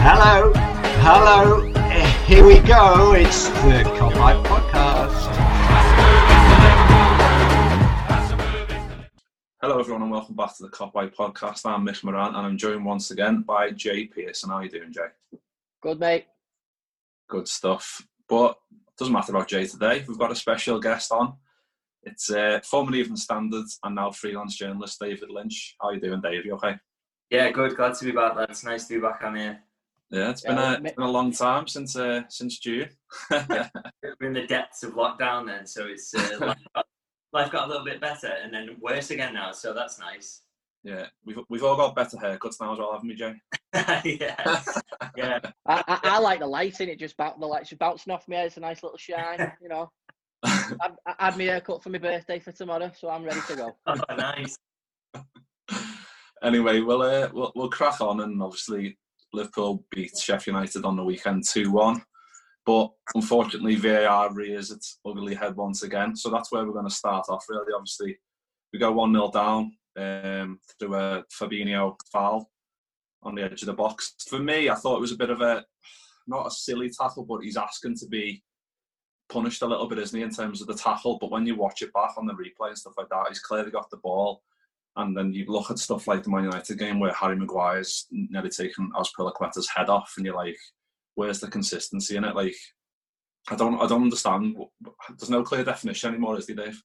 Hello, hello. Here we go. It's the Kopite Podcast. Hello, everyone, and welcome back to the Copway Podcast. I'm Mick Moran, and I'm joined once again by Jay Pearson. How are you doing, Jay? Good, mate. Good stuff. But it doesn't matter about Jay today. We've got a special guest on. It's uh, formerly Evening Standard and now freelance journalist David Lynch. How are you doing, Dave? You okay? Yeah, good. Glad to be back, lads. Nice to be back on here. Yeah, it's been, Yeah, a, it's been a long time since uh, since June. We're in the depths of lockdown then, so it's uh, life, got, life got a little bit better and then worse again now, so that's nice. yeah, we've we've all got better haircuts now as well, haven't we, Jay? yeah, yeah. I, I, I like the lighting. It just boun the lights just bouncing off me. It's a nice little shine, you know. I, I had my haircut for my birthday for tomorrow, so I'm ready to go. Oh, nice. anyway, we'll, uh, we'll we'll crack on, and obviously Liverpool beat Sheffield United on the weekend two one, but unfortunately VAR rears its ugly head once again. So that's where we're going to start off. Really, obviously, we go one 0 down um, through a Fabinho foul on the edge of the box. For me, I thought it was a bit of a not a silly tackle, but he's asking to be punished a little bit, isn't he, in terms of the tackle? But when you watch it back on the replay and stuff like that, he's clearly got the ball. And then you look at stuff like the Man United game where Harry Maguire's nearly taken Azpilicueta's head off, and you're like, where's the consistency in it? Like, I don't, I don't understand. There's no clear definition anymore, is there, Dave?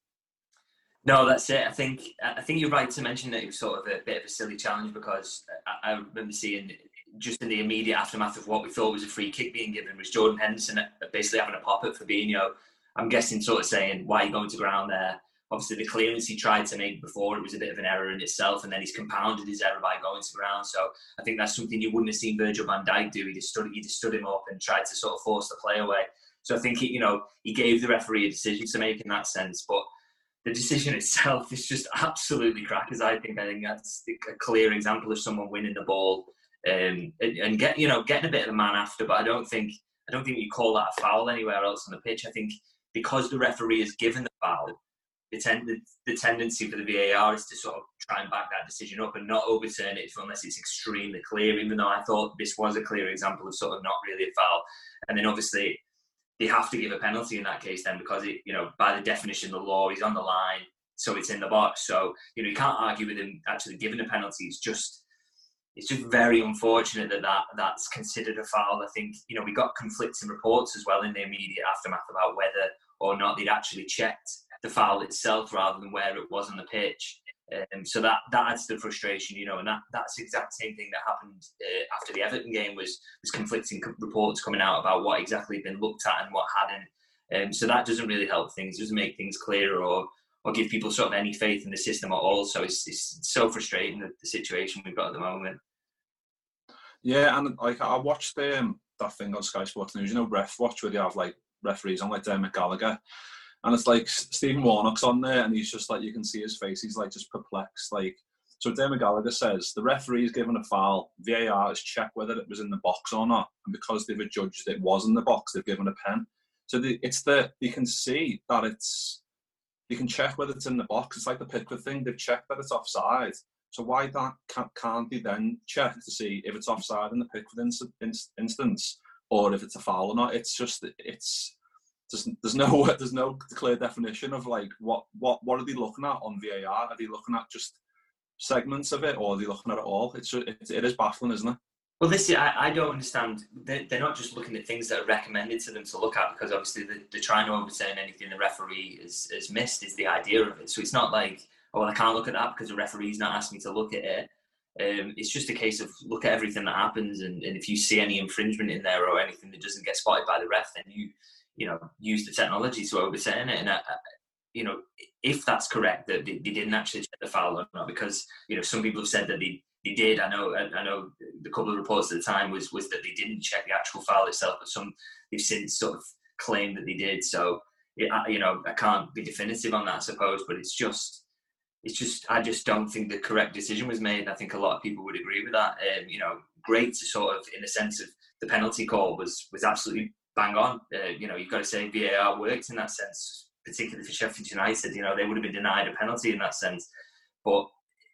No, that's it. I think I think you're right to mention that it was sort of a bit of a silly challenge because I, I remember seeing just in the immediate aftermath of what we thought was a free kick being given was Jordan Henderson basically having a pop at Fabinho. I'm guessing sort of saying, why are you going to ground there? Obviously, the clearance he tried to make before it was a bit of an error in itself, and then he's compounded his error by going to ground. So I think that's something you wouldn't have seen Virgil van Dijk do. He just stood, he just stood him up and tried to sort of force the play away. So I think he, you know he gave the referee a decision to make in that sense, but the decision itself is just absolutely crackers. I think. I think that's a clear example of someone winning the ball um, and, and get you know getting a bit of the man after. But I don't think I don't think you call that a foul anywhere else on the pitch. I think because the referee has given the foul, the, ten- the, tendency for the VAR is to sort of try and back that decision up and not overturn it unless it's extremely clear. Even though I thought this was a clear example of sort of not really a foul, and then obviously they have to give a penalty in that case then because it, you know, by the definition the law, he's on the line, so it's in the box. So you know, you can't argue with him actually giving a penalty. It's just, it's just very unfortunate that, that that's considered a foul. I think you know we got conflicting reports as well in the immediate aftermath about whether or not they'd actually checked the foul itself rather than where it was on the pitch. Um, so that that adds to the frustration, you know, and that that's the exact same thing that happened uh, after the Everton game was was conflicting reports coming out about what exactly had been looked at and what hadn't. Um, so that doesn't really help things. Doesn't make things clearer or or give people sort of any faith in the system at all. So it's, it's so frustrating the, the situation we've got at the moment. Yeah, and like I watched um, that thing on Sky Sports News, you know, Ref Watch, where they have like referees on like Dermot Gallagher, and it's like Stephen Warnock's on there, and he's just like you can see his face, he's like just perplexed, like So Dermot Gallagher says the referee's given a foul, VAR has checked whether it was in the box or not, and because they've adjudged it was in the box, they've given a pen. So the, it's the you can see that it's you can check whether it's in the box. It's like the Pickford thing; they've checked that it's offside. So why that can't, can't they then check to see if it's offside in the Pickford instance or if it's a foul or not? It's just it's there's, there's no there's no clear definition of like what what what are they looking at on VAR? Are they looking at just segments of it, or are they looking at it all? It's it, it is baffling, isn't it? Well, this I, I don't understand. They're, they're not just looking at things that are recommended to them to look at because obviously they're, they're trying to overturn anything the referee has, has missed. Is the idea of it? So it's not like oh well I can't look at that because the referee's not asked me to look at it. Um, it's just a case of look at everything that happens, and, and if you see any infringement in there or anything that doesn't get spotted by the ref, then you you know use the technology to overturn it. And I, you know, if that's correct that they, they, didn't actually check the foul or not, because you know some people have said that they, they did. I know I know the couple of reports at the time was was that they didn't check the actual foul itself, but some they've since sort of claimed that they did. So it, you know, I can't be definitive on that, I suppose, but it's just it's just I just don't think the correct decision was made. And I think a lot of people would agree with that. Um, you know, great to sort of in the sense of the penalty call was was absolutely bang on. Uh, you know, you've got to say VAR worked in that sense particularly for Sheffield United, you know, they would have been denied a penalty in that sense. But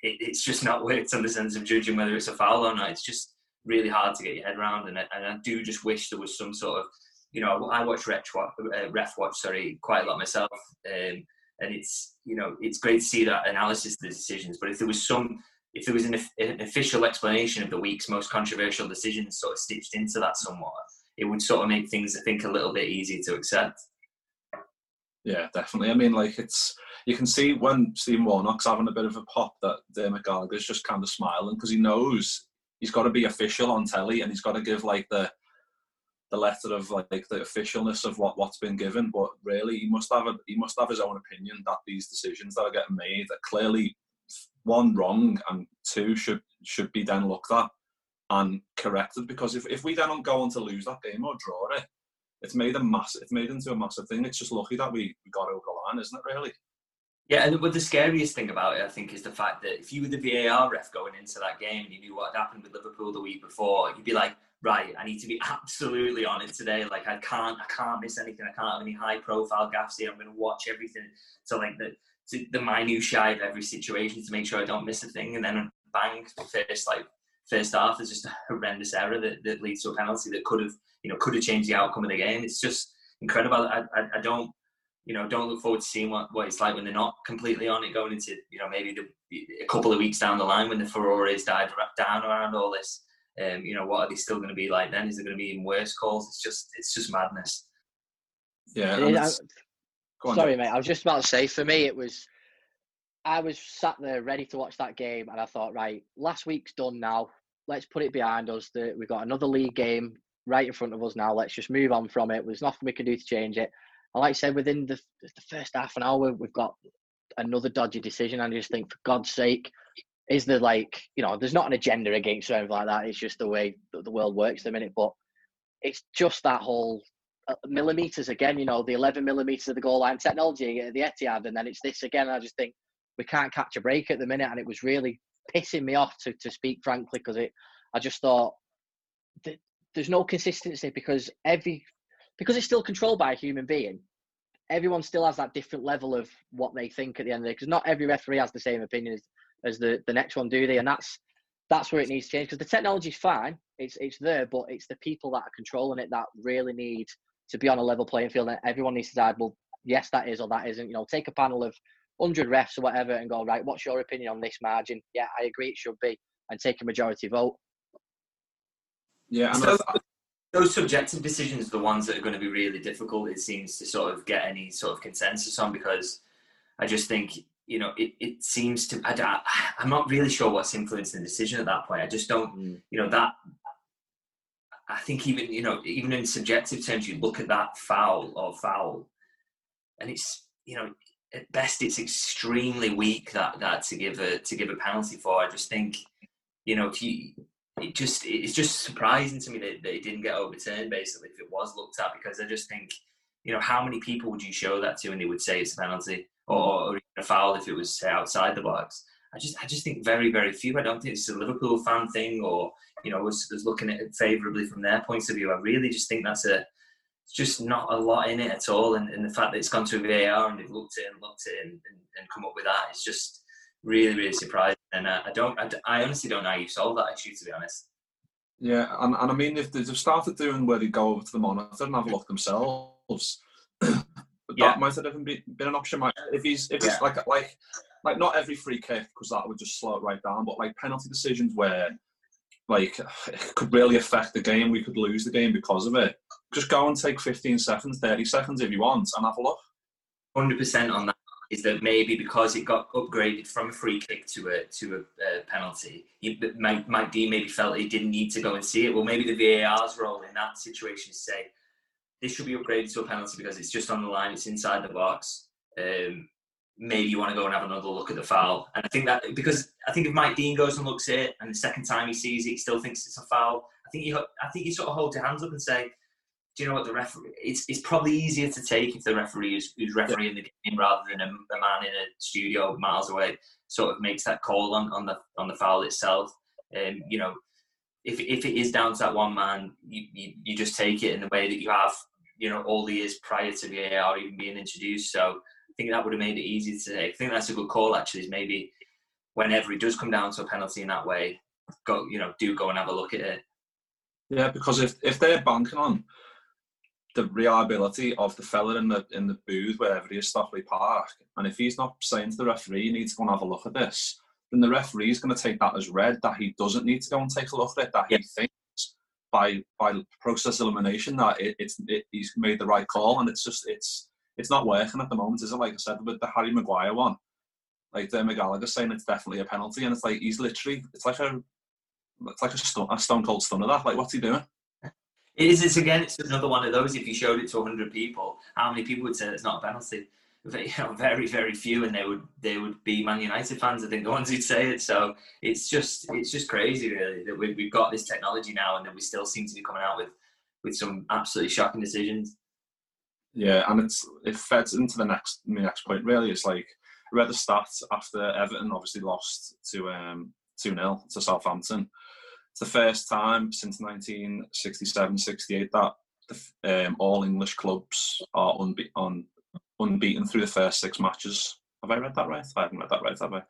it, it's just not worked in the sense of judging whether it's a foul or not. It's just really hard to get your head around. And, and I do just wish there was some sort of, you know, I watch Ref Watch, uh, Ref Watch sorry, quite a lot myself. Um, and it's, you know, it's great to see that analysis of the decisions. But if there was some, if there was an, an official explanation of the week's most controversial decisions sort of stitched into that somewhat, it would sort of make things, I think, a little bit easier to accept. Yeah, definitely. I mean, like it's you can see when Stephen Warnock's having a bit of a pop that Dermot Gallagher's just kind of smiling because he knows he's got to be official on telly and he's got to give like the the letter of like the officialness of what what's been given. But really, he must have a he must have his own opinion that these decisions that are getting made are clearly one wrong and two should should be then looked at and corrected because if, if we then go on to lose that game or draw it it's made a massive, it's made into a massive thing. It's just lucky that we, we got over the line, isn't it? Really. Yeah, and but the scariest thing about it, I think, is the fact that if you were the VAR ref going into that game and you knew what had happened with Liverpool the week before, you'd be like, right, I need to be absolutely on it today. Like I can't, I can't miss anything. I can't have any high profile gaffes here. I'm going to watch everything to like the to the minutiae of every situation to make sure I don't miss a thing. And then bang, first like first half, there's just a horrendous error that, that leads to a penalty that could have you know could have changed the outcome of the game. It's just incredible. I, I, I don't you know don't look forward to seeing what, what it's like when they're not completely on it going into you know maybe the, a couple of weeks down the line when the furores died down around all this. Um, you know what are they still going to be like then? Is there going to be even worse calls? It's just it's just madness. Yeah. on, sorry, mate. I was just about to say. For me, it was. I was sat there ready to watch that game, and I thought, right, last week's done now. Let's put it behind us. That we've got another league game right in front of us now. Let's just move on from it. There's nothing we can do to change it. And like I said, within the, the first half an hour, we've got another dodgy decision. And I just think, for God's sake, is there like, you know, there's not an agenda against or anything like that. It's just the way that the world works at the minute. But it's just that whole uh, millimeters again, you know, the 11 millimeters of the goal line technology at the Etihad. And then it's this again. I just think we can't catch a break at the minute. And it was really pissing me off to, to speak frankly, because it, I just thought there's no consistency because every because it's still controlled by a human being. Everyone still has that different level of what they think at the end of the day because not every referee has the same opinion as, as the, the next one, do they? And that's that's where it needs to change because the technology's fine, it's it's there, but it's the people that are controlling it that really need to be on a level playing field. And everyone needs to decide, well, yes, that is or that isn't. You know, take a panel of hundred refs or whatever and go right. What's your opinion on this margin? Yeah, I agree, it should be, and take a majority vote. Yeah, so those, those subjective decisions are the ones that are going to be really difficult. It seems to sort of get any sort of consensus on because I just think you know it, it seems to I, I'm not really sure what's influencing the decision at that point. I just don't mm. you know that I think even you know even in subjective terms, you look at that foul or foul, and it's you know at best it's extremely weak that that to give a to give a penalty for. I just think you know if you it just it's just surprising to me that, that it didn't get overturned basically if it was looked at because I just think you know how many people would you show that to and they would say it's a penalty or, or a foul if it was say, outside the box I just I just think very very few. I don't think it's a Liverpool fan thing or you know was, was looking at it favourably from their point of view. I really just think that's a just not a lot in it at all. And, and the fact that it's gone to VAR and they've looked at it and looked at it and, and, and come up with that is just really really surprising. And I, I don't I, I honestly don't know how you solve that issue to be honest. Yeah, and, and I mean, if they've started doing where they go over to the monitor and have a look themselves, yeah. that might have even been, been an option. If he's if yeah. it's like like like not every free kick because that would just slow it right down, but like penalty decisions where like it could really affect the game. We could lose the game because of it. Just go and take 15 seconds, 30 seconds if you want, and have a look. Hundred percent on that is that maybe because it got upgraded from a free kick to a to a, a penalty, you, Mike, Mike D maybe felt he didn't need to go and see it. Well, maybe the VAR's role in that situation is say this should be upgraded to a penalty because it's just on the line, it's inside the box. Um, maybe you want to go and have another look at the foul. And I think that because I think if Mike Dean goes and looks at it, and the second time he sees it, he still thinks it's a foul. I think you I think you sort of hold your hands up and say, do you know what the referee? It's it's probably easier to take if the referee is who's refereeing the game rather than a, a, man in a studio miles away sort of makes that call on, on the on the foul itself. And um, you know, if if it is down to that one man, you, you, you just take it in the way that you have, you know, all the years prior to VAR even being introduced. So think that would have made it easy to take. I think that's a good call actually. Is maybe whenever it does come down to a penalty in that way, go you know do go and have a look at it. Yeah, because if if they're banking on the reliability of the fella in the in the booth wherever he is Stockley Park, and if he's not saying to the referee, "You need to go and have a look at this," then the referee is going to take that as read that he doesn't need to go and take a look at it. That he thinks by by process elimination that it, it's it, he's made the right call, and it's just it's it's not working at the moment, is it? Like I said with the Harry Maguire one, like Dermot Gallagher saying it's definitely a penalty, and it's like he's literally it's like a it's like a, stone, a stone cold stunner. That like what's he doing? It is. It's again. It's another one of those. If you showed it to 100 people, how many people would say it's not a penalty? Very, very, very few, and they would they would be Man United fans. I think the ones who'd say it. So it's just it's just crazy, really, that we, we've got this technology now, and then we still seem to be coming out with with some absolutely shocking decisions. Yeah, and it's it feds into the next my next point. Really, it's like I read the stats after Everton obviously lost to um two 0 to Southampton it's the first time since 1967-68 that the, um, all English clubs are unbe- on, unbeaten through the first six matches. Have I read that right? I haven't read that right, have I?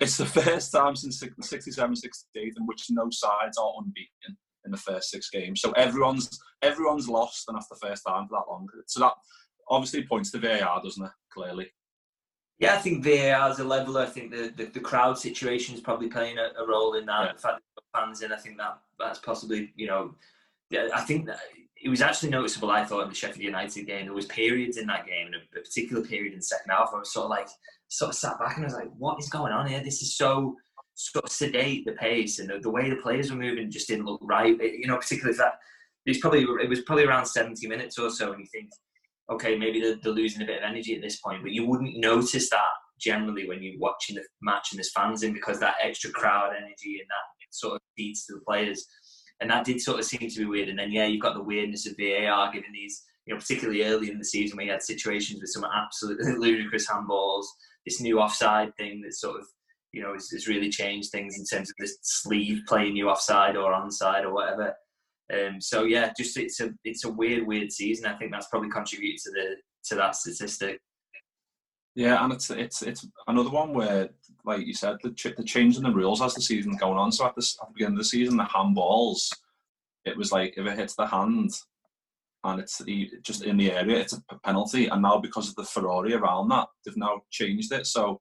It's the, first time since 67-68 in which no sides are unbeaten in the first six games. So everyone's everyone's lost, and that's the first time for that long. So that obviously points to VAR, doesn't it? Clearly. Yeah, I think VAR is a leveler. I think the, the, the crowd situation is probably playing a, a role in that. Yeah. The fact that fans in, I think that that's possibly, you know, yeah, I think that it was actually noticeable. I thought in the Sheffield United game, there was periods in that game, and a, a particular period in the second half, I was sort of like, sort of sat back and I was like, what is going on here? This is so sort of sedate the pace and the, the way the players were moving just didn't look right. It, you know, particularly if that it was probably it was probably around seventy minutes or so, and you think okay, maybe they're, they're, losing a bit of energy at this point, but you wouldn't notice that generally when you're watching the match and there's fans in because that extra crowd energy and that sort of feeds to the players. And that did sort of seem to be weird. And then, yeah, you've got the weirdness of VAR giving these, you know, particularly early in the season where you had situations with some absolutely ludicrous handballs, this new offside thing that sort of, you know, has, really changed things in terms of the sleeve playing you offside or onside or whatever. Um, so yeah, just it's a it's a weird weird season. I think that's probably contributed to the to that statistic. Yeah, and it's it's it's another one where, like you said, the ch- the the rules as the season going on. So at the, at the beginning of the season, the handballs, it was like if it hits the hand, and it's just in the area, it's a penalty. And now because of the Ferrari around that, they've now changed it. So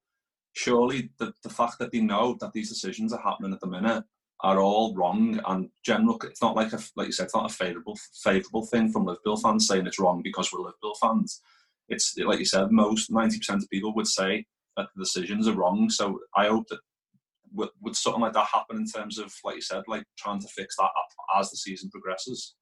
surely the the fact that they know that these decisions are happening at the minute are all wrong and general it's not like a like you said it's not a favorable favorable thing from Liverpool fans saying it's wrong because we're Liverpool fans. It's like you said most 90% of people would say that the decisions are wrong. So I hope that would, would something like that happen in terms of like you said like trying to fix that up as the season progresses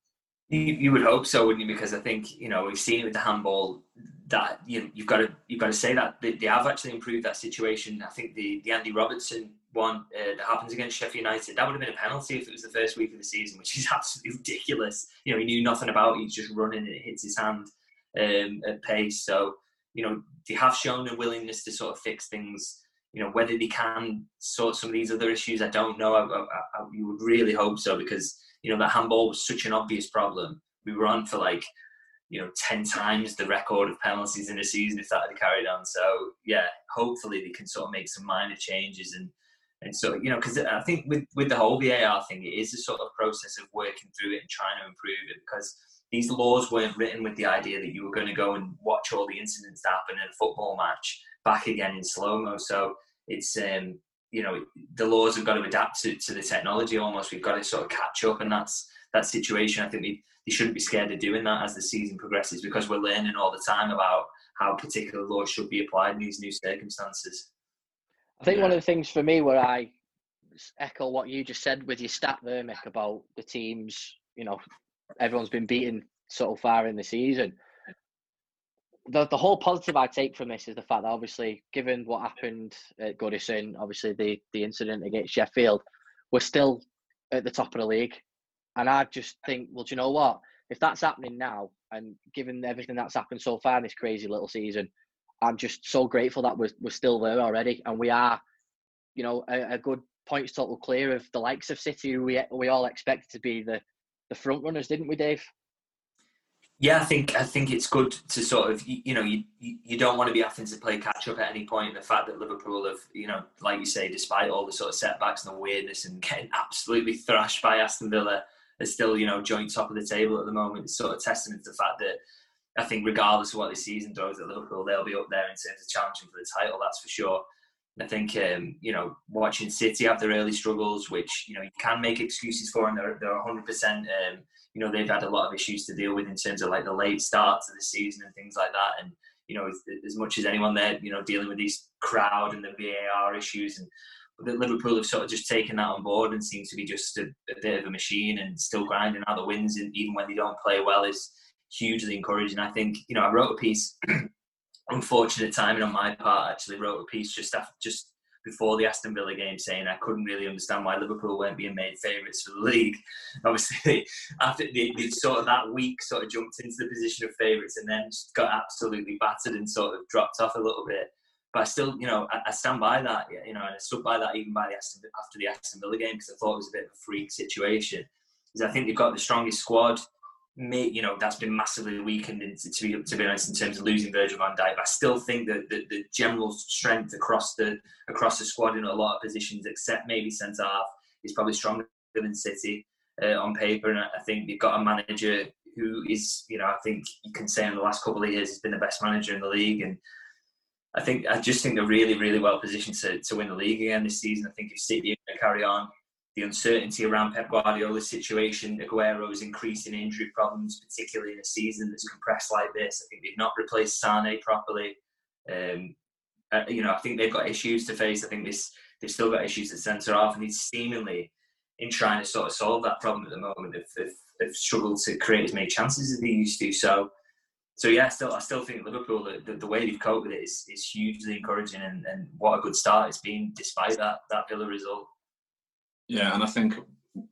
you, you would hope so, wouldn't you? Because I think you know we've seen it with the handball that you you've got to you've got to say that they, they have actually improved that situation. I think the the Andy Robertson one uh, that happens against Sheffield United, that would have been a penalty if it was the first week of the season, which is absolutely ridiculous. You know, he knew nothing about it, he's just running and it hits his hand um, at pace. So, you know, they have shown a willingness to sort of fix things, you know whether they can sort some of these other issues. I don't know. I, I, I, you would really hope so because you know the handball was such an obvious problem. We were on for like you know, 10 times the record of penalties in a season if that had carried on. So, yeah, hopefully they can sort of make some minor changes and, and so, you know, because I think with, with the whole VAR thing, it is a sort of process of working through it and trying to improve it because these laws weren't written with the idea that you were going to go and watch all the incidents happen in a football match back again in slow mo. So it's, um, you know, the laws have got to adapt to, to the technology almost. We've got to sort of catch up, and that's that situation. I think we they shouldn't be scared of doing that as the season progresses because we're learning all the time about how particular laws should be applied in these new circumstances. I think yeah. one of the things for me where I echo what you just said with your stat there, Mick, about the teams, you know, everyone's been beaten so far in the season. The, the whole positive I take from this is the fact that obviously, given what happened at Goodison, obviously the, the incident against Sheffield, we're still at the top of the league. And I just think, well, do you know what? If that's happening now, and given everything that's happened so far in this crazy little season, I'm just so grateful that we're, we're still there already. And we are, you know, a, a good points total clear of the likes of City, who we, we all expected to be the, the front runners, didn't we, Dave? Yeah, I think I think it's good to sort of you, know you you don't want to be having to play catch up at any point. The fact that Liverpool have you know like you say, despite all the sort of setbacks and the weirdness and getting absolutely thrashed by Aston Villa, are still, you know, joint top of the table at the moment. It's sort of testament to the fact that I think regardless of what the season does at Liverpool, they'll be up there in terms of challenging for the title, that's for sure. I think um, you know watching City have their early struggles, which you know you can make excuses for, and they're they're 100. Um, percent You know they've had a lot of issues to deal with in terms of like the late start to the season and things like that. And you know as, much as anyone there, you know dealing with these crowd and the VAR issues and Liverpool have sort of just taken that on board and seem to be just a, a, bit of a machine and still grinding out the wins, and even when they don't play well, is hugely encouraging. I think you know I wrote a piece, unfortunate timing on my part. Actually, wrote a piece just after just before the Aston Villa game saying I couldn't really understand why Liverpool weren't being made favourites for the league. Obviously, after they, sort of that week sort of jumped into the position of favourites and then got absolutely battered and sort of dropped off a little bit. But I still, you know, I, I, stand by that, you know, and I stood by that even by the Aston, after the Aston Villa game because I thought it was a bit of a freak situation. Because I think they've got the strongest squad. May, you know, that's been massively weakened, in, to, be, to be honest, in terms of losing Virgil van Dijk. But I still think that the, the general strength across the across the squad in a lot of positions, except maybe centre half, is probably stronger than City uh, on paper. And I think they've got a manager who is, you know, I think you can say in the last couple of years has been the best manager in the league, and I think I just think they're really, really well positioned to, to win the league again this season. I think if City are carry on, the uncertainty around Pep Guardiola's situation, Aguero's increasing injury problems, particularly in a season that's compressed like this. I think they've not replaced Sane properly. Um, uh, you know, I think they've got issues to face. I think this they've still got issues at centre half, and he's seemingly in trying to sort of solve that problem at the moment. Have, have struggled to create as many chances as they used to. So so yeah, still I still think Liverpool the, the, way they've coped with it is, is hugely encouraging and, and what a good start it's been despite that that Villa result. Yeah, and I think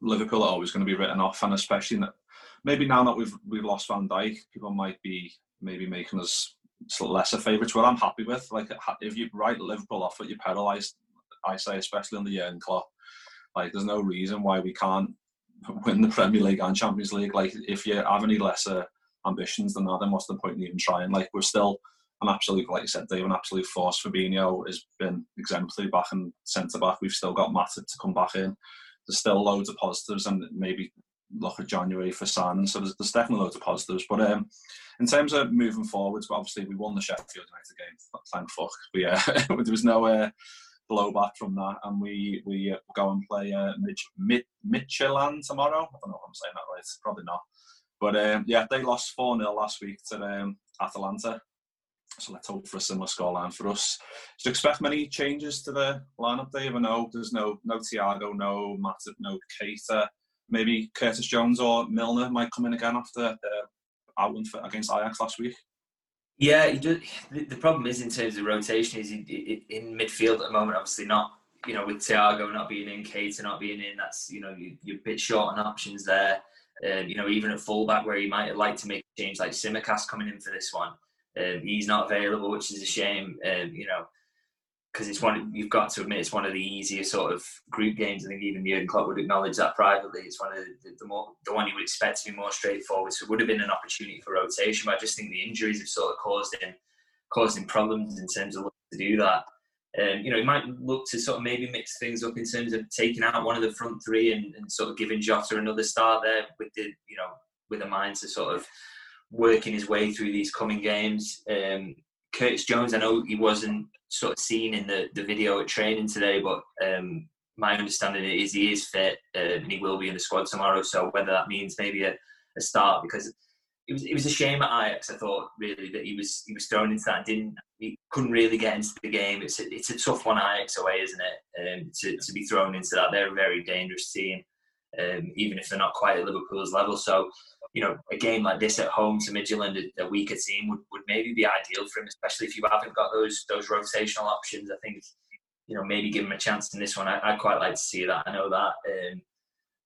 Liverpool are always going to be written off, and especially that maybe now that we've we've lost Van Dijk, people might be maybe making us lesser favourites. Well, I'm happy with like if you write Liverpool off at your pedal, I, I say especially year in Klopp, like there's no reason why we can't win the Premier League and Champions League. Like if you have any lesser ambitions than that, then what's the point in even trying? Like we're still an absolute, like you said, Dave, an absolute force. Fabinho has been exemplary back in centre back. We've still got Matip to come back in. There's still loads of positives, and maybe look at January for San. So there's, there's definitely loads of positives. But um, in terms of moving forwards, obviously we won the Sheffield United game. Thank fuck. Uh, there was no uh, blowback from that, and we we uh, go and play uh, Mitch, Mid, Midtjylland tomorrow. I don't know if I'm saying that right. Probably not. But um, yeah, they lost 4 0 last week to um, Atalanta. So let's hope for a similar scoreline for us. Do you expect many changes to the lineup, Dave? I know there's no no Thiago, no Matip, no Keita. Maybe Curtis Jones or Milner might come in again after the outwin against Ajax last week. Yeah, the problem is in terms of rotation is in midfield at the moment. Obviously, not you know with Thiago not being in, Keita not being in. That's you know you're a bit short on options there. Um, you know, even at fullback where you might liked to make a change, like Tsimikas coming in for this one, um, he's not available, which is a shame. Um, you know, because it's one you've got to admit it's one of the easier sort of group games. I think even Jurgen Klopp would acknowledge that privately. It's one of the, the, more the one you would expect to be more straightforward. So it would have been an opportunity for rotation. But I just think the injuries have sort of caused him caused him problems in terms of what to do that. Um, you know, he might look to sort of maybe mix things up in terms of taking out one of the front three and, and sort of giving Jota another start there with the you know with a mind to sort of working his way through these coming games. Um, Curtis Jones, I know he wasn't sort of seen in the, the video at training today, but um, my understanding is he is fit uh, and he will be in the squad tomorrow. So whether that means maybe a, a start, because it was it was a shame at Ajax. I thought really that he was he was thrown into that. Didn't he couldn't really get into the game. It's a, it's a tough one Ajax away, isn't it? Um, to to be thrown into that, they're a very dangerous team, um, even if they're not quite at Liverpool's level. So you know, a game like this at home to Midland, a, weaker team, would, would maybe be ideal for him, especially if you haven't got those those rotational options. I think, you know, maybe give him a chance in this one. I, would quite like to see that. I know that. Um,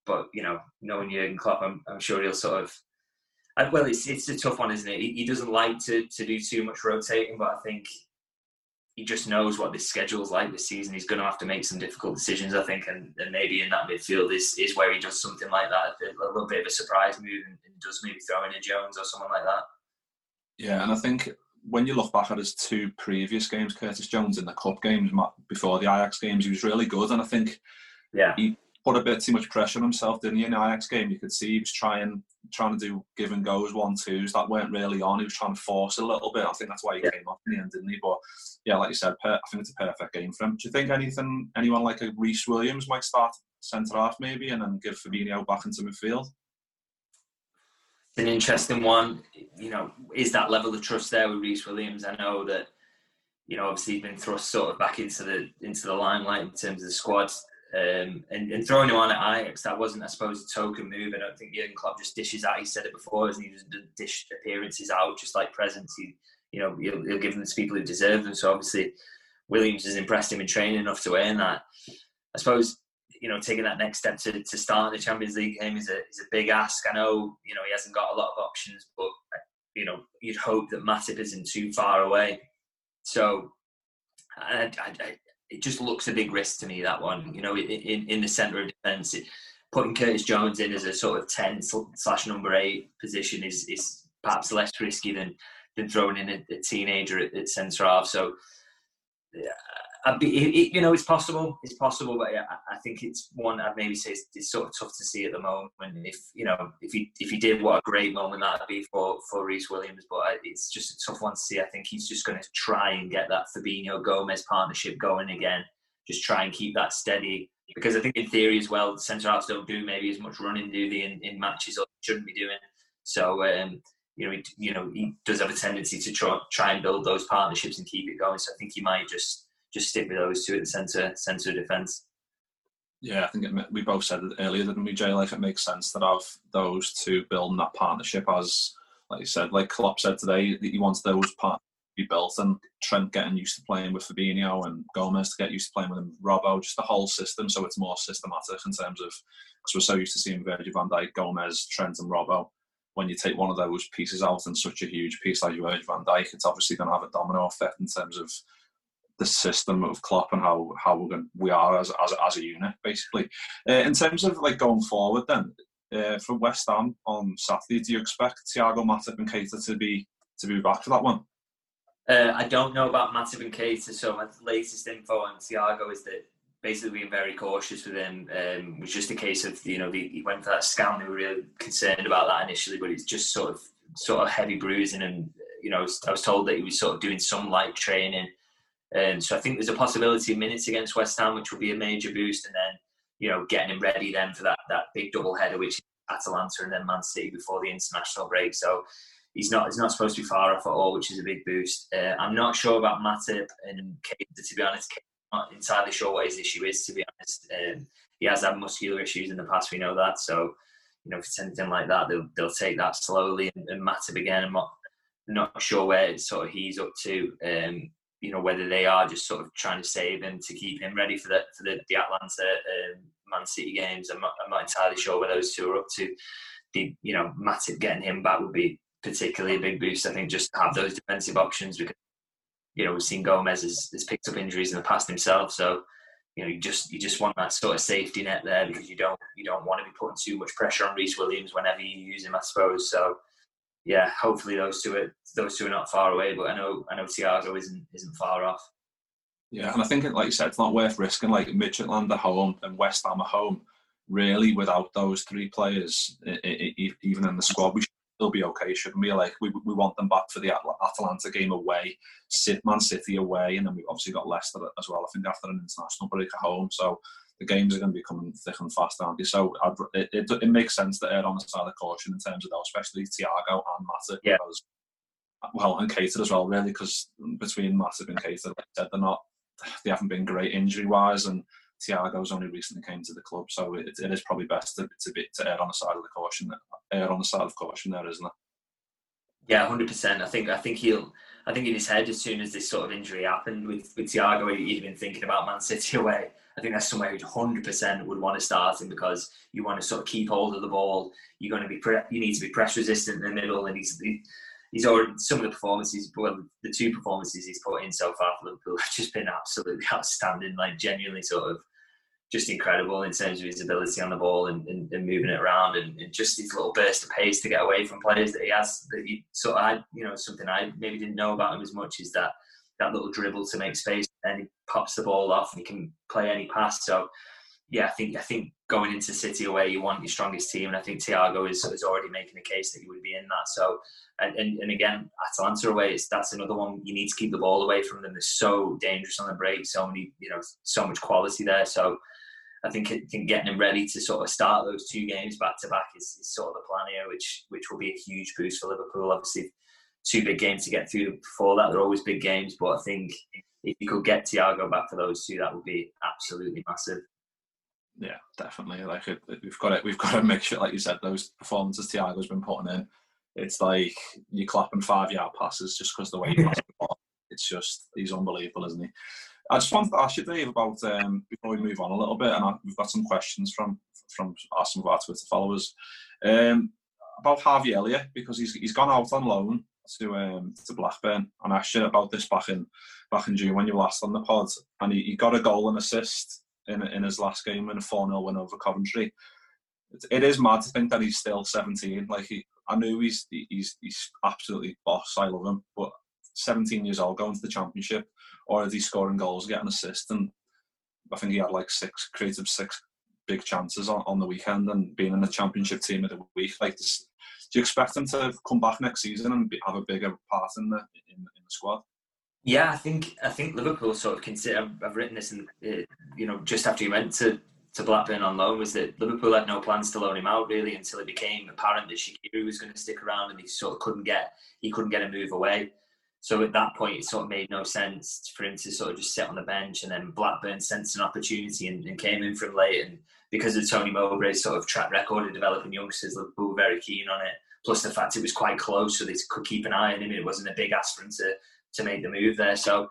but, you know, knowing Jurgen Klopp, I'm, I'm sure he'll sort of. well, it's it's a tough one, isn't it? He, he doesn't like to, to do too much rotating, but I think he just knows what this schedule's like this season. He's going to have to make some difficult decisions, I think, and, and maybe in that midfield is, is where he does something like that, a little bit of a surprise move, and, and does maybe throw in a Jones or someone like that. Yeah, and I think when you look back at his two previous games, Curtis Jones in the cup games before the Ajax games, he was really good, and I think yeah he put a bit too much pressure on himself, didn't he? In the Ajax game, you could see he was trying trying to do give and goes, one twos that weren't really on. He was trying to force a little bit. I think that's why he yeah. came off in the end, didn't he? But yeah, like you said, I think it's a perfect game for him. Do you think anything, anyone like a Rhys Williams might start centre half maybe, and then give Fabinho back into midfield? It's an interesting one. You know, is that level of trust there with Rhys Williams? I know that. You know, obviously, he's been thrust sort of back into the into the limelight in terms of the squad. Um, and, and, throwing him on at Ajax, that wasn't, I suppose, a token move. I don't think Jurgen Klopp just dishes out. He said it before, he just dish appearances out, just like presents. He, you know, he'll, he'll, give them to people who deserve them. So obviously, Williams has impressed him in training enough to earn that. I suppose, you know, taking that next step to, to start the Champions League game is a is a big ask. I know, you know, he hasn't got a lot of options, but you know, you'd hope that Matip isn't too far away. So I, I, it just looks a big risk to me that one. You know, in in the centre of defence, putting Curtis Jones in as a sort of ten slash number eight position is is perhaps less risky than than throwing in a, a teenager at, at centre half. So. I'd be, you know, it's possible. It's possible, but yeah, I think it's one I'd maybe say it's, it's, sort of tough to see at the moment. If you know, if he if he did, what a great moment that'd be for for Rhys Williams. But it's just a tough one to see. I think he's just going to try and get that Fabinho Gomez partnership going again. Just try and keep that steady because I think in theory as well, centre halves don't do maybe as much running, do they, in, in matches or shouldn't be doing. So um, you know, he, you know, he does have a tendency to try try and build those partnerships and keep it going. So I think he might just just stick with those two at the centre centre defence. Yeah, I think it, we both said it earlier, didn't we, Jay? Like it makes sense to have those two building that partnership as, like you said, like Klopp said today, that he wants those part be built and Trent getting used to playing with Fabinho and Gomez to get used to playing with him, Robbo, just the whole system so it's more systematic in terms of because we're so used to seeing Virgil van Dijk, Gomez, Trent and Robbo. When you take one of those pieces out and such a huge piece like Virgil van Dijk, it's obviously going to have a domino effect in terms of the system of Klopp and how how we're going, we are as, as as a unit basically. Uh, in terms of like going forward, then uh, for West Ham on Saturday, do you expect Thiago Matip and Keita to be to be back for that one? Uh, I don't know about Matip and Keita, so my latest info on Thiago is that basically being very cautious with him. Um, was just a case of you know he went for that scan. They were really concerned about that initially, but it's just sort of sort of heavy bruising, and you know I was told that he was sort of doing some light training. Um, so I think there's a possibility of minutes against West Ham, which will be a major boost, and then you know getting him ready then for that that big double header, which is Atalanta and then Man City before the international break. So he's not he's not supposed to be far off at all, which is a big boost. Uh, I'm not sure about Matip and Keita, to be honest. I'm not entirely sure what his issue is, to be honest. Um, he has had muscular issues in the past, we know that. So, you know, if it's anything like that, they'll, they'll take that slowly. And, and Matip again, I'm not, not sure where sort of he's up to. Um, you know whether they are just sort of trying to save him to keep him ready for the for the, the Atalanta um, Man City games. I'm not, I'm not entirely sure where those two are up to. The you know Matip getting him back would be particularly a big boost. I think just to have those defensive options because you know we've seen Gomez has, has picked up injuries in the past himself, so you know you just you just want that sort of safety net there because you don't you don't want to be putting too much pressure on Rhys Williams whenever you use him, I suppose. So yeah, hopefully those two are those two are not far away, but I know I know Thiago isn't isn't far off. Yeah, and I think, like you said, it's not worth risking like Midtjylland at home and West Ham at home. Really, without those three players, even in the squad, we should still be okay, shouldn't we? Like we, we want them back for the Atalanta game away, Man City away, and then we've obviously got Leicester as well. I think after an international break at home, so the games are going to be coming thick and fast, aren't they? So it, it, it, makes sense to err on the side of caution in terms of those, especially Thiago and Matip. Yeah. Because, well, and Keita as well, really, because between Matip and Keita, like I said, they're not they haven't been great injury wise, and Thiago's only recently came to the club, so it, it is probably best to to, be, to err on the side of the caution, err on the side of caution there, isn't it? Yeah, hundred percent. I think I think he'll. I think in his head, as soon as this sort of injury happened with with Thiago, he'd been thinking about Man City away. I think that's somewhere who hundred percent would want to start him because you want to sort of keep hold of the ball. You're going to be pre- you need to be press resistant in the middle, and he's he's already some of the performances, well, the two performances he's put in so far for Liverpool have just been absolutely outstanding. Like genuinely, sort of just incredible in terms of his ability on the ball and, and, and moving it around and, and, just his little burst of pace to get away from players that he has. That he sort of, I, you know, something I maybe didn't know about him as much is that that little dribble to make space and he pops the ball off and he can play any pass. So yeah, I think I think going into City away, you want your strongest team, and I think Thiago is, is already making a case that he would be in that. So, and, and, and again, Atalanta away, it's, that's another one you need to keep the ball away from them. They're so dangerous on the break, so many, you know, so much quality there. So, I think, I think getting him ready to sort of start those two games back to back is, is sort of the plan here, which which will be a huge boost for Liverpool. Obviously, two big games to get through before that. They're always big games, but I think if you could get Thiago back for those two, that would be absolutely massive yeah, definitely. Like it, we've got it. We've got to make sure, like you said, those performances Thiago's been putting in. It's like you're clapping five yard passes just because the way he passes the ball. It's just he's unbelievable, isn't he? I just wanted to ask you, Dave, about um, before we move on a little bit, and I, we've got some questions from from some of our Twitter followers um, about Harvey Elliott because he's he's gone out on loan to um, to Blackburn, and I asked you about this back in back in June when you were last on the pod, and he, he got a goal and assist in, in his last game in a 4 0 win over Coventry. It, it is mad to think that he's still 17. Like he, I knew he's he's he's absolutely boss. I love him, but 17 years old, going to the championship, already scoring goals, getting assists, and I think he had like six creative six big chances on, on the weekend, and being in the championship team of the week. Like, this, do you expect him to come back next season and be, have a bigger part in the in, in the squad? Yeah, I think I think Liverpool sort of consider. I've, written this, in, uh, you know, just after he went to to Blackburn on loan, was that Liverpool had no plans to loan him out really until it became apparent that Shaqiri was going to stick around, and he sort of couldn't get he couldn't get a move away. So at that point, it sort of made no sense for him to sort of just sit on the bench. And then Blackburn sensed an opportunity and, and came in from late. And because of Tony Mowbray's sort of track record of developing youngsters, Liverpool were very keen on it. Plus the fact it was quite close, so they could keep an eye on him. It wasn't a big him to to make the move there. So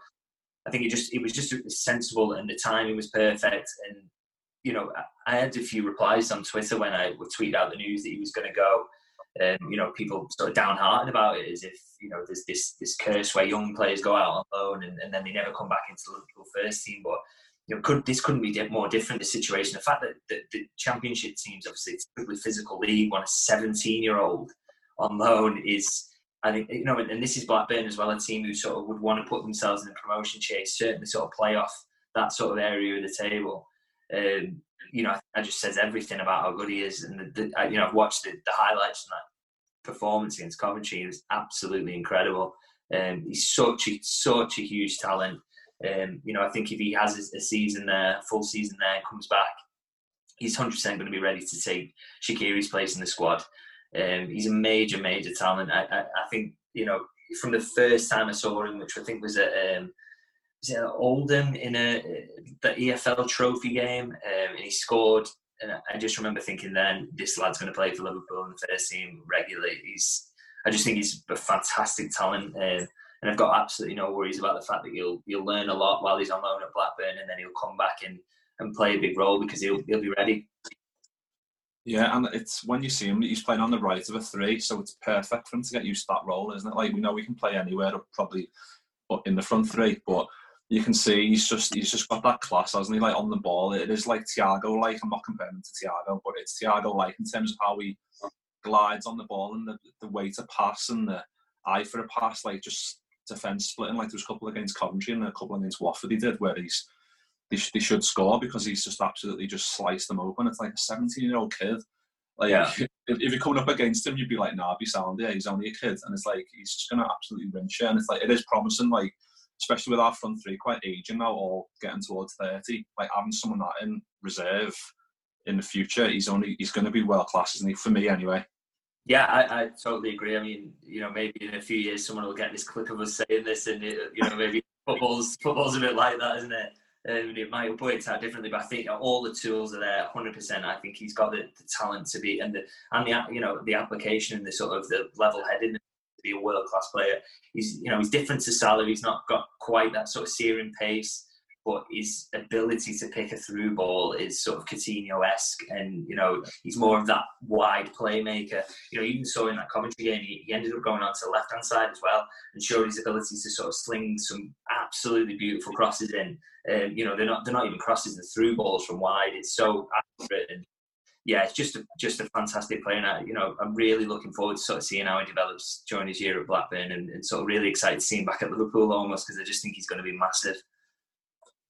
I think it just it was just sensible and the timing was perfect. And you know, I had a few replies on Twitter when I would tweet out the news that he was going to go. And you know, people sort of downhearted about it as if you know there's this this curse where young players go out on loan and, and then they never come back into the Liverpool first team. But you know, could this couldn't be more different? The situation, the fact that the, the championship teams, obviously, typically physical league. When a 17 year old on loan is I think you know, and this is Blackburn as well, a team who sort of would want to put themselves in a promotion chase, certainly sort of play off that sort of area of the table. Um, you know, I just says everything about how good he is, and the, the, you know, I've watched the, the highlights from that performance against Coventry. It was absolutely incredible. Um, he's such a such a huge talent. Um, you know, I think if he has a, season there, full season there, comes back, he's hundred percent going to be ready to take Shaqiri's place in the squad. Um, he's a major, major talent. I, I, I, think you know from the first time I saw him, which I think was at um, was it Oldham in a the EFL Trophy game, um, and he scored. And I just remember thinking then this lad's going to play for Liverpool in the first team regularly. He's I just think he's a fantastic talent. Um, and I've got absolutely no worries about the fact that he'll he'll learn a lot while he's on loan at Blackburn, and then he'll come back and, and play a big role because he'll he'll be ready. Yeah, and it's when you see him, he's playing on the right of a three, so it's perfect for him to get used to that role, isn't it? Like we know we can play anywhere, probably in the front three, but you can see he's just he's just got that class, hasn't he? Like on the ball, it is like Thiago. Like I'm not comparing him to Thiago, but it's Thiago like in terms of how he glides on the ball and the, the way to pass and the eye for a pass, like just defence splitting. Like there was a couple against Coventry and a couple against Watford he did where he's they, sh- they should score because he's just absolutely just sliced them open. It's like a 17 year old kid. Like yeah. if, if, you're coming up against him, you'd be like, nah, be sound. Yeah, he's only a kid, and it's like he's just gonna absolutely wrench you. And it's like it is promising. Like especially with our front three quite aging now, or getting towards 30. Like having someone that in reserve in the future, he's only he's going to be world class, isn't he? For me, anyway. Yeah, I, I totally agree. I mean, you know, maybe in a few years someone will get this clip of us saying this, and you know, maybe football's football's a bit like that, isn't it? Um, it might have worked out differently, but I think all the tools are there, 100%. I think he's got the, the talent to be, and the and the you know the application and the sort of the level headedness to be a world class player. He's you know he's different to Salah. He's not got quite that sort of searing pace but his ability to pick a through ball is sort of Coutinho esque, and you know he's more of that wide playmaker. You know, even saw in that commentary game, he, he ended up going on to the left hand side as well, and showed his ability to sort of sling some absolutely beautiful crosses in. Um, you know, they're not they're not even crosses, the through balls from wide. It's so accurate and yeah, it's just a, just a fantastic player. And I, you know, I'm really looking forward to sort of seeing how he develops during his year at Blackburn, and, and sort of really excited to see him back at Liverpool almost because I just think he's going to be massive.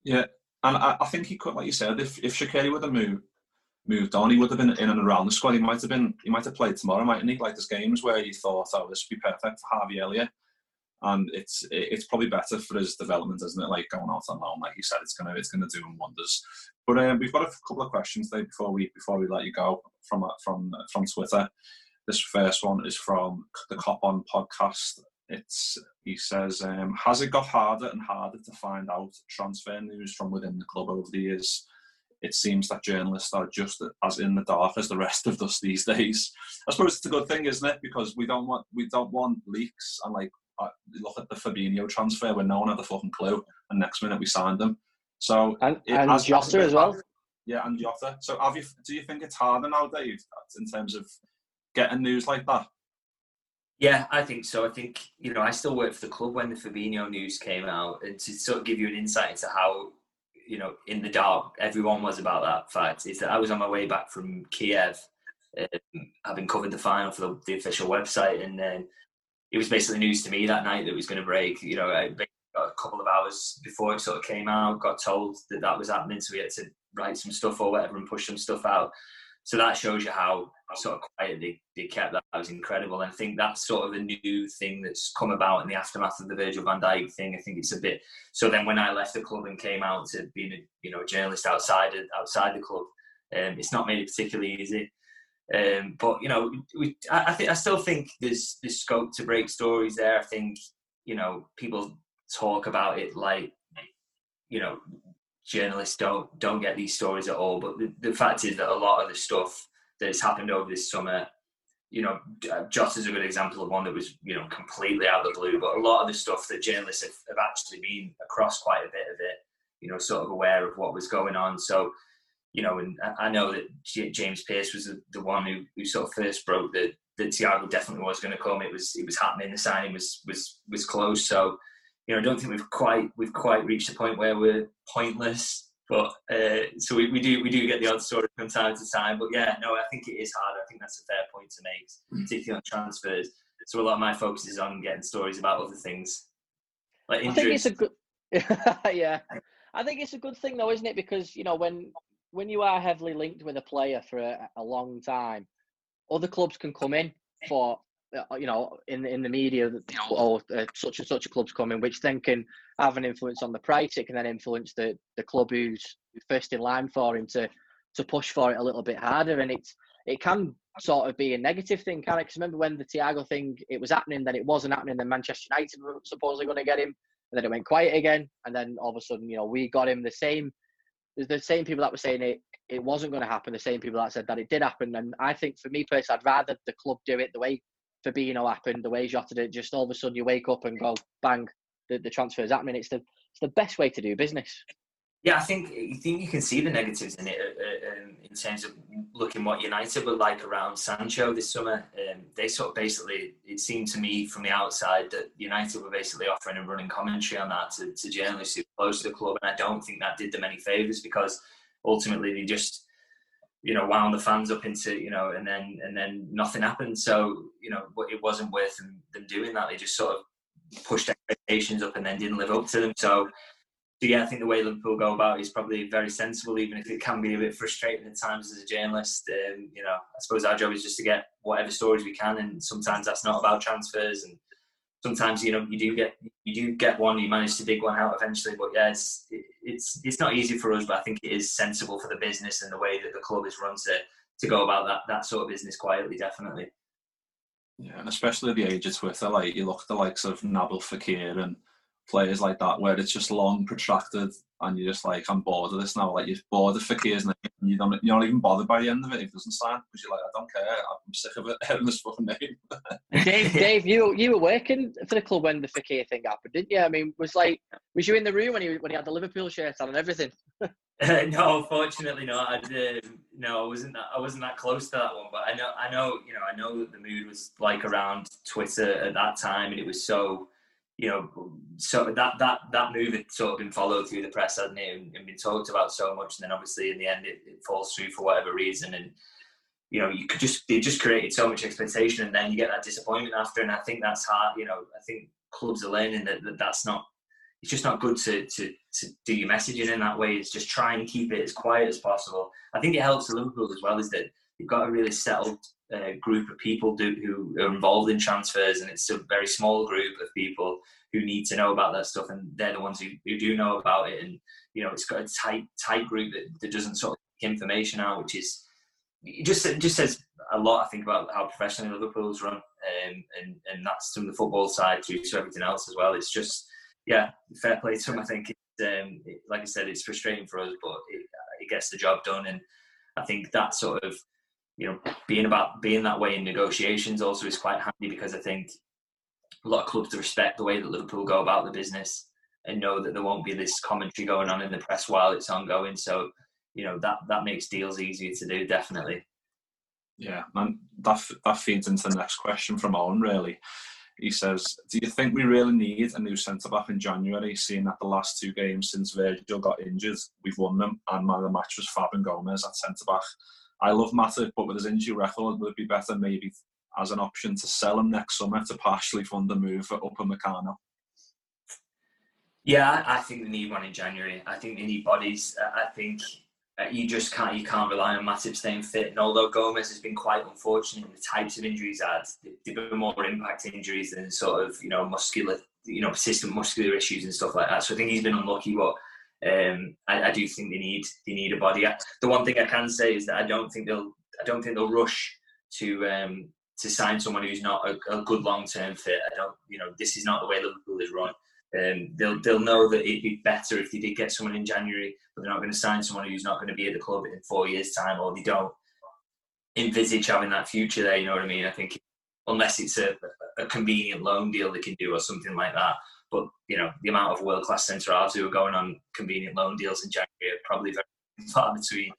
Yeah, and I, I think he could, like you said, if if Shaqiri would have moved moved on, he would have been in and around the squad. He might have been he might have played tomorrow, mightn't he? Like there's games where he thought, oh, this would be perfect for Harvey Elliott. And it's it's probably better for his development, isn't it? Like going out on loan, like you said, it's gonna it's gonna do him wonders. But um, we've got a couple of questions there before we before we let you go from from from Twitter. This first one is from the Cop On podcast, it's he says, um, has it got harder and harder to find out transfer news from within the club over the years? It seems that journalists are just as in the dark as the rest of us these days. I suppose it's a good thing, isn't it? Because we don't want we don't want leaks and like uh, look at the Fabinho transfer when no one had a fucking clue, and next minute we signed him. So and, and Jota as well. Yeah, and Jota. So have you? Do you think it's harder now, Dave, in terms of getting news like that? Yeah, I think so. I think you know I still worked for the club when the Fabinho news came out, and to sort of give you an insight into how you know in the dark everyone was about that fact is that I was on my way back from Kiev, um, having covered the final for the, the, official website, and then it was basically news to me that night that it was going to break. You know, I got a couple of hours before it sort of came out, got told that that was happening, so we had to write some stuff or whatever and push some stuff out. So that shows you how sort of quiet they, they kept that. That was incredible. And I think that's sort of a new thing that's come about in the aftermath of the Virgil van Dijk thing. I think it's a bit. So then when I left the club and came out to being a you know journalist outside outside the club, um, it's not made it particularly easy. Um, but you know, we, I, I think I still think there's there's scope to break stories there. I think you know people talk about it like you know journalists don't don't get these stories at all. But the, the fact is that a lot of the stuff that's happened over this summer. You know, uh, Jota's a good example of one that was, you know, completely out of the blue. But a lot of the stuff that journalists have, have actually been across quite a bit of it, you know, sort of aware of what was going on. So, you know, and I know that James Pearce was the, one who, who sort of first broke that that Thiago definitely was going to come. It was it was happening. The signing was was was close. So, you know, I don't think we've quite we've quite reached the point where we're pointless but uh, so we, we do we do get the odd story from time to time. But yeah, no, I think it is hard. I think that's a fair point to make, mm. particularly on transfers. So a lot of my focus is on getting stories about other things, like injuries. I think it's a good. yeah, I think it's a good thing though, isn't it? Because you know when when you are heavily linked with a player for a, a long time, other clubs can come in for you know, in in the media, you know, oh, uh, such and such a club's coming, which then can have an influence on the price. It can then influence the the club who's first in line for him to to push for it a little bit harder, and it's it can sort of be a negative thing, can it? Because remember when the Thiago thing it was happening, then it wasn't happening, then Manchester United were supposedly going to get him, and then it went quiet again, and then all of a sudden, you know, we got him. The same, the same people that were saying it it wasn't going to happen, the same people that said that it did happen, and I think for me personally, I'd rather the club do it the way Fabinho happened, the way Jota did, just all of a sudden you wake up and go, bang, the, the transfer is happening. It's the it's the best way to do business. Yeah, I think I think you can see the negatives in it uh, uh, um, in terms of looking what United were like around Sancho this summer. Um, they sort of basically, it seemed to me from the outside that United were basically offering a running commentary on that to, to journalists who close to the club, and I don't think that did them any favours because ultimately they just you know wound the fans up into you know and then and then nothing happened. So you know it wasn't worth them, them doing that. They just sort of pushed expectations up and then didn't live up to them. So so yeah, I think the way Liverpool go about it is probably very sensible, even if it can be a bit frustrating at times as a journalist. Um, you know, I suppose our job is just to get whatever stories we can, and sometimes that's not about transfers, and sometimes you know you do get you do get one, you manage to dig one out eventually. But yeah, it's it's it's not easy for us, but I think it is sensible for the business and the way that the club is run to to go about that that sort of business quietly, definitely. Yeah, and especially the age of Twitter, like you look at the likes of Nabil Fekir and players like that where it's just long, protracted, and you're just like, I'm bored of this now. Like you're bored of Fekir's name, and you don't, you're not even bothered by the end of it if it doesn't sign because you're like, I don't care. I'm sick of it hearing this fucking name. Dave, Dave, you you were working for the club when the Fekir thing happened, didn't you? I mean, was like, was you in the room when he when he had the Liverpool shirt on and everything? uh, no, fortunately not. I did. No, I wasn't. That, I wasn't that close to that one. But I know, I know, you know, I know that the mood was like around Twitter at that time, and it was so you know, so that that that move had sort of been followed through the press, hadn't it, and, and been talked about so much, and then obviously in the end it, it, falls through for whatever reason, and you know, you could just it just created so much expectation, and then you get that disappointment after, and I think that's hard. You know, I think clubs are learning that, that that's not. It's just not good to, to to do your messaging in that way. It's just try and keep it as quiet as possible. I think it helps Liverpool as well is that you've got a really settled uh, group of people do, who are involved in transfers, and it's a very small group of people who need to know about that stuff, and they're the ones who, who do know about it. And you know, it's got a tight tight group that, that doesn't sort of information out, which is it just it just says a lot. I think about how professionally Liverpool's run, um, and and that's from the football side to, to everything else as well. It's just yeah, fair play to them. I think um, it, like I said, it's frustrating for us, but it, it gets the job done, and I think that sort of you know, being about being that way in negotiations also is quite handy because I think a lot of clubs respect the way that Liverpool go about the business and know that there won't be this commentary going on in the press while it's ongoing. So, you know, that that makes deals easier to do, definitely. Yeah, that that feeds into the next question from Owen. Really, he says, "Do you think we really need a new centre back in January? Seeing that the last two games since Virgil got injured, we've won them, and man the match was Fab and Gomez at centre back. I love Matip, but with his injury record, would it be better maybe as an option to sell him next summer to partially fund the move for Upper Upamecano? Yeah, I think they need one in January. I think they need bodies. I think uh, you just can't you can't rely on Matip staying fit. And although Gomez has been quite unfortunate in the types of injuries had, they've been more impact injuries than sort of you know muscular, you know persistent muscular issues and stuff like that. So I think he's been unlucky, but um, I, I, do think they need they need a body. The one thing I can say is that I don't think they'll I don't think they'll rush to um, to sign someone who's not a, a good long term fit. I don't you know this is not the way Liverpool is run. Um, they'll they'll know that it'd be better if they did get someone in January, but they're not going to sign someone who's not going to be at the club in four years' time, or they don't envisage having that future there. You know what I mean? I think unless it's a, a convenient loan deal they can do or something like that. But you know, the amount of world class centre halves who are going on convenient loan deals in January are probably very far between.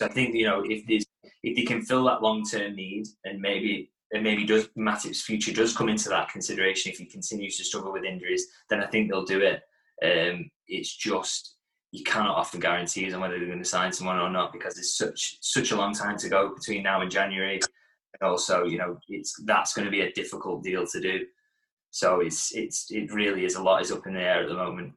So I think you know if there's if they can fill that long term need and maybe and maybe does Matip's future does come into that consideration if he continues to struggle with injuries, then I think they'll do it. Um, it's just you cannot often guarantee on whether they're going to sign someone or not because it's such such a long time to go between now and January. And also, you know, it's that's going to be a difficult deal to do. So it's it's it really is a lot is up in the air at the moment.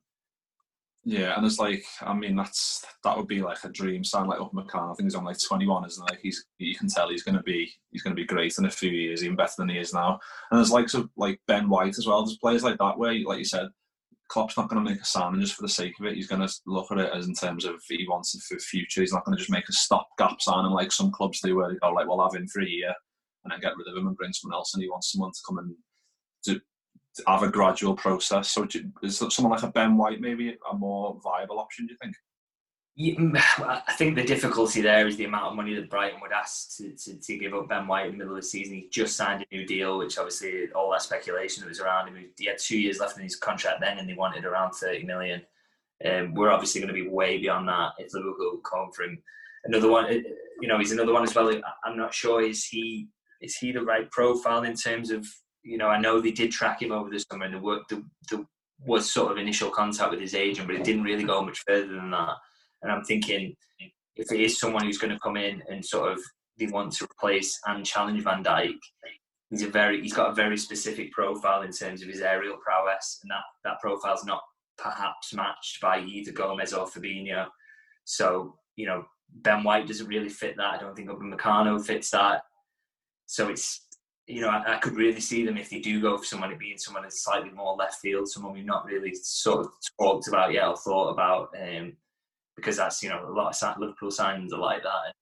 Yeah, and it's like I mean that's that would be like a dream sign like oh, Upamecano. I think he's on like 21, isn't like he's you can tell he's gonna be he's gonna be great in a few years, even better than he is now. And there's like so like Ben White as well. There's players like that where like you said, Klopp's not to make a signing just for the sake of it. He's to look at it as in terms of he wants it for the future. He's not to just make a stopgap signing like some clubs do, where they go like, "Well, have him for a year and then get rid of him and bring someone else." And he wants someone to come and do, have a gradual process. So is someone like a Ben White maybe a more viable option? Do you think? Yeah, mm, I think the difficulty there is the amount of money that Brighton would ask to, to, to, give up Ben White in the middle of the season. He just signed a new deal, which obviously all that speculation that was around him. He had two years left in his contract then, and they wanted around thirty million. Um, we're obviously going to be way beyond that if Liverpool come him. another one. Uh, you know, he's another one as well. I'm not sure is he is he the right profile in terms of you know I know they did track him over the summer and the work the, the was sort of initial contact with his agent, but it didn't really go much further than that. And I'm thinking if it is someone who's going to come in and sort of they want to replace and challenge Van Dijk, he's a very he's got a very specific profile in terms of his aerial prowess, and that that profile's not perhaps matched by either Gomez or Fabinho. So you know Ben White doesn't really fit that. I don't think Upamecano fits that. So it's you know I, I, could really see them if they do go for someone it being someone that's slightly more left field, someone we've not really sort of talked about yet or thought about. Um, because that's you know a lot of Liverpool signings are like that.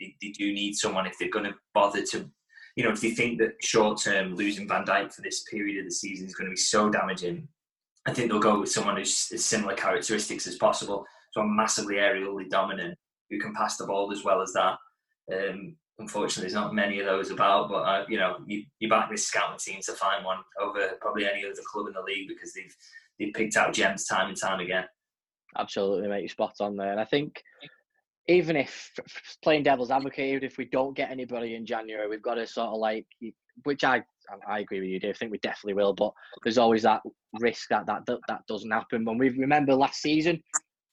They, they do need someone if they're going to bother to you know, if they think that short term losing Van Dijk for this period of the season is going to be so damaging, I think they'll go with someone who's as similar characteristics as possible. So I'm massively aerially dominant, who can pass the ball as well as that. Um, unfortunately, there's not many of those about, but uh, you know, you, you back this scouting team to find one over probably any other club in the league because they've they've picked out gems time and time again. Absolutely, mate. you spot on there, and I think even if playing devil's advocate, even if we don't get anybody in January, we've got to sort of like, which I I agree with you, Dave. I think we definitely will, but there's always that risk that that that, that doesn't happen. When we remember last season,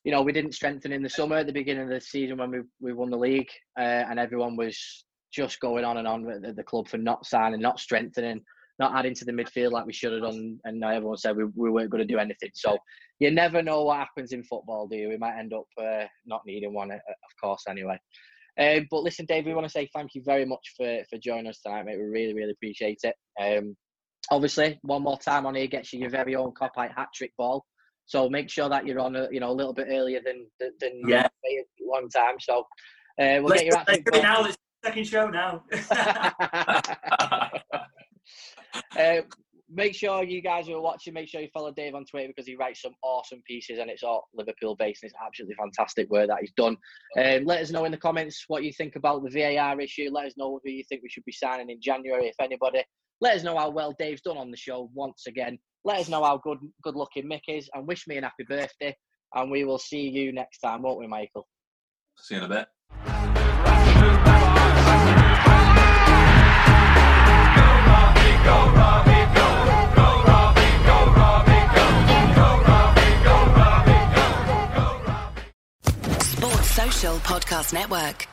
you know, we didn't strengthen in the summer at the beginning of the season when we we won the league, uh, and everyone was just going on and on at the club for not signing, not strengthening not adding to the midfield like we should have done, and everyone said we, we weren't going to do anything. So you never know what happens in football, do you? We might end up uh, not needing one, uh, of course, anyway. Um, but listen, Dave, we want to say thank you very much for, for joining us tonight, mate. We really, really appreciate it. Um, obviously, one more time on here gets you your very own Kopite hat trick ball. So make sure that you're on a you know a little bit earlier than than yeah one time. So uh, we'll let's, get your ball. now. It's second show now. uh, make sure you guys who are watching, make sure you follow Dave on Twitter because he writes some awesome pieces and it's all Liverpool based and it's absolutely fantastic work that he's done. Um, let us know in the comments what you think about the VAR issue. Let us know who you think we should be signing in January, if anybody. Let us know how well Dave's done on the show once again. Let us know how good good looking Mick is and wish me an happy birthday. And we will see you next time, won't we, Michael? See you in a bit. Sports Social Podcast Network.